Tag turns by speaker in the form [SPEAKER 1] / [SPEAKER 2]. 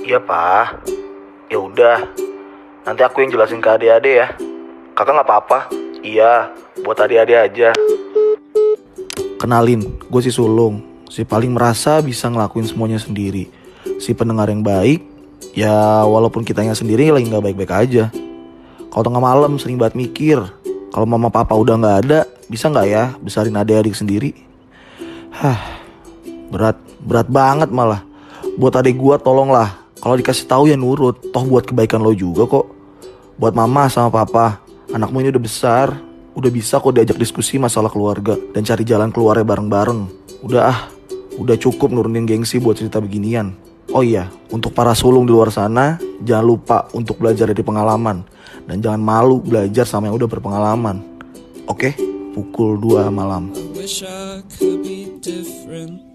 [SPEAKER 1] Iya, Pak. Ya udah. Nanti aku yang jelasin ke adik-adik ya. Kakak nggak apa-apa. Iya, buat adik-adik aja. Kenalin, gue si Sulung. Si paling merasa bisa ngelakuin semuanya sendiri. Si pendengar yang baik, ya walaupun kitanya sendiri lagi nggak baik-baik aja. Kalau tengah malam sering banget mikir, kalau mama papa udah nggak ada, bisa nggak ya besarin adik-adik sendiri? Hah, berat, berat banget malah. Buat adik gua tolonglah, kalau dikasih tahu ya nurut, toh buat kebaikan lo juga kok. Buat mama sama papa, anakmu ini udah besar, udah bisa kok diajak diskusi masalah keluarga dan cari jalan keluarnya bareng-bareng. Udah ah, udah cukup nurunin gengsi buat cerita beginian. Oh iya, untuk para sulung di luar sana, jangan lupa untuk belajar dari pengalaman. Dan jangan malu belajar sama yang udah berpengalaman. Oke, pukul 2 malam.
[SPEAKER 2] I wish I could be different.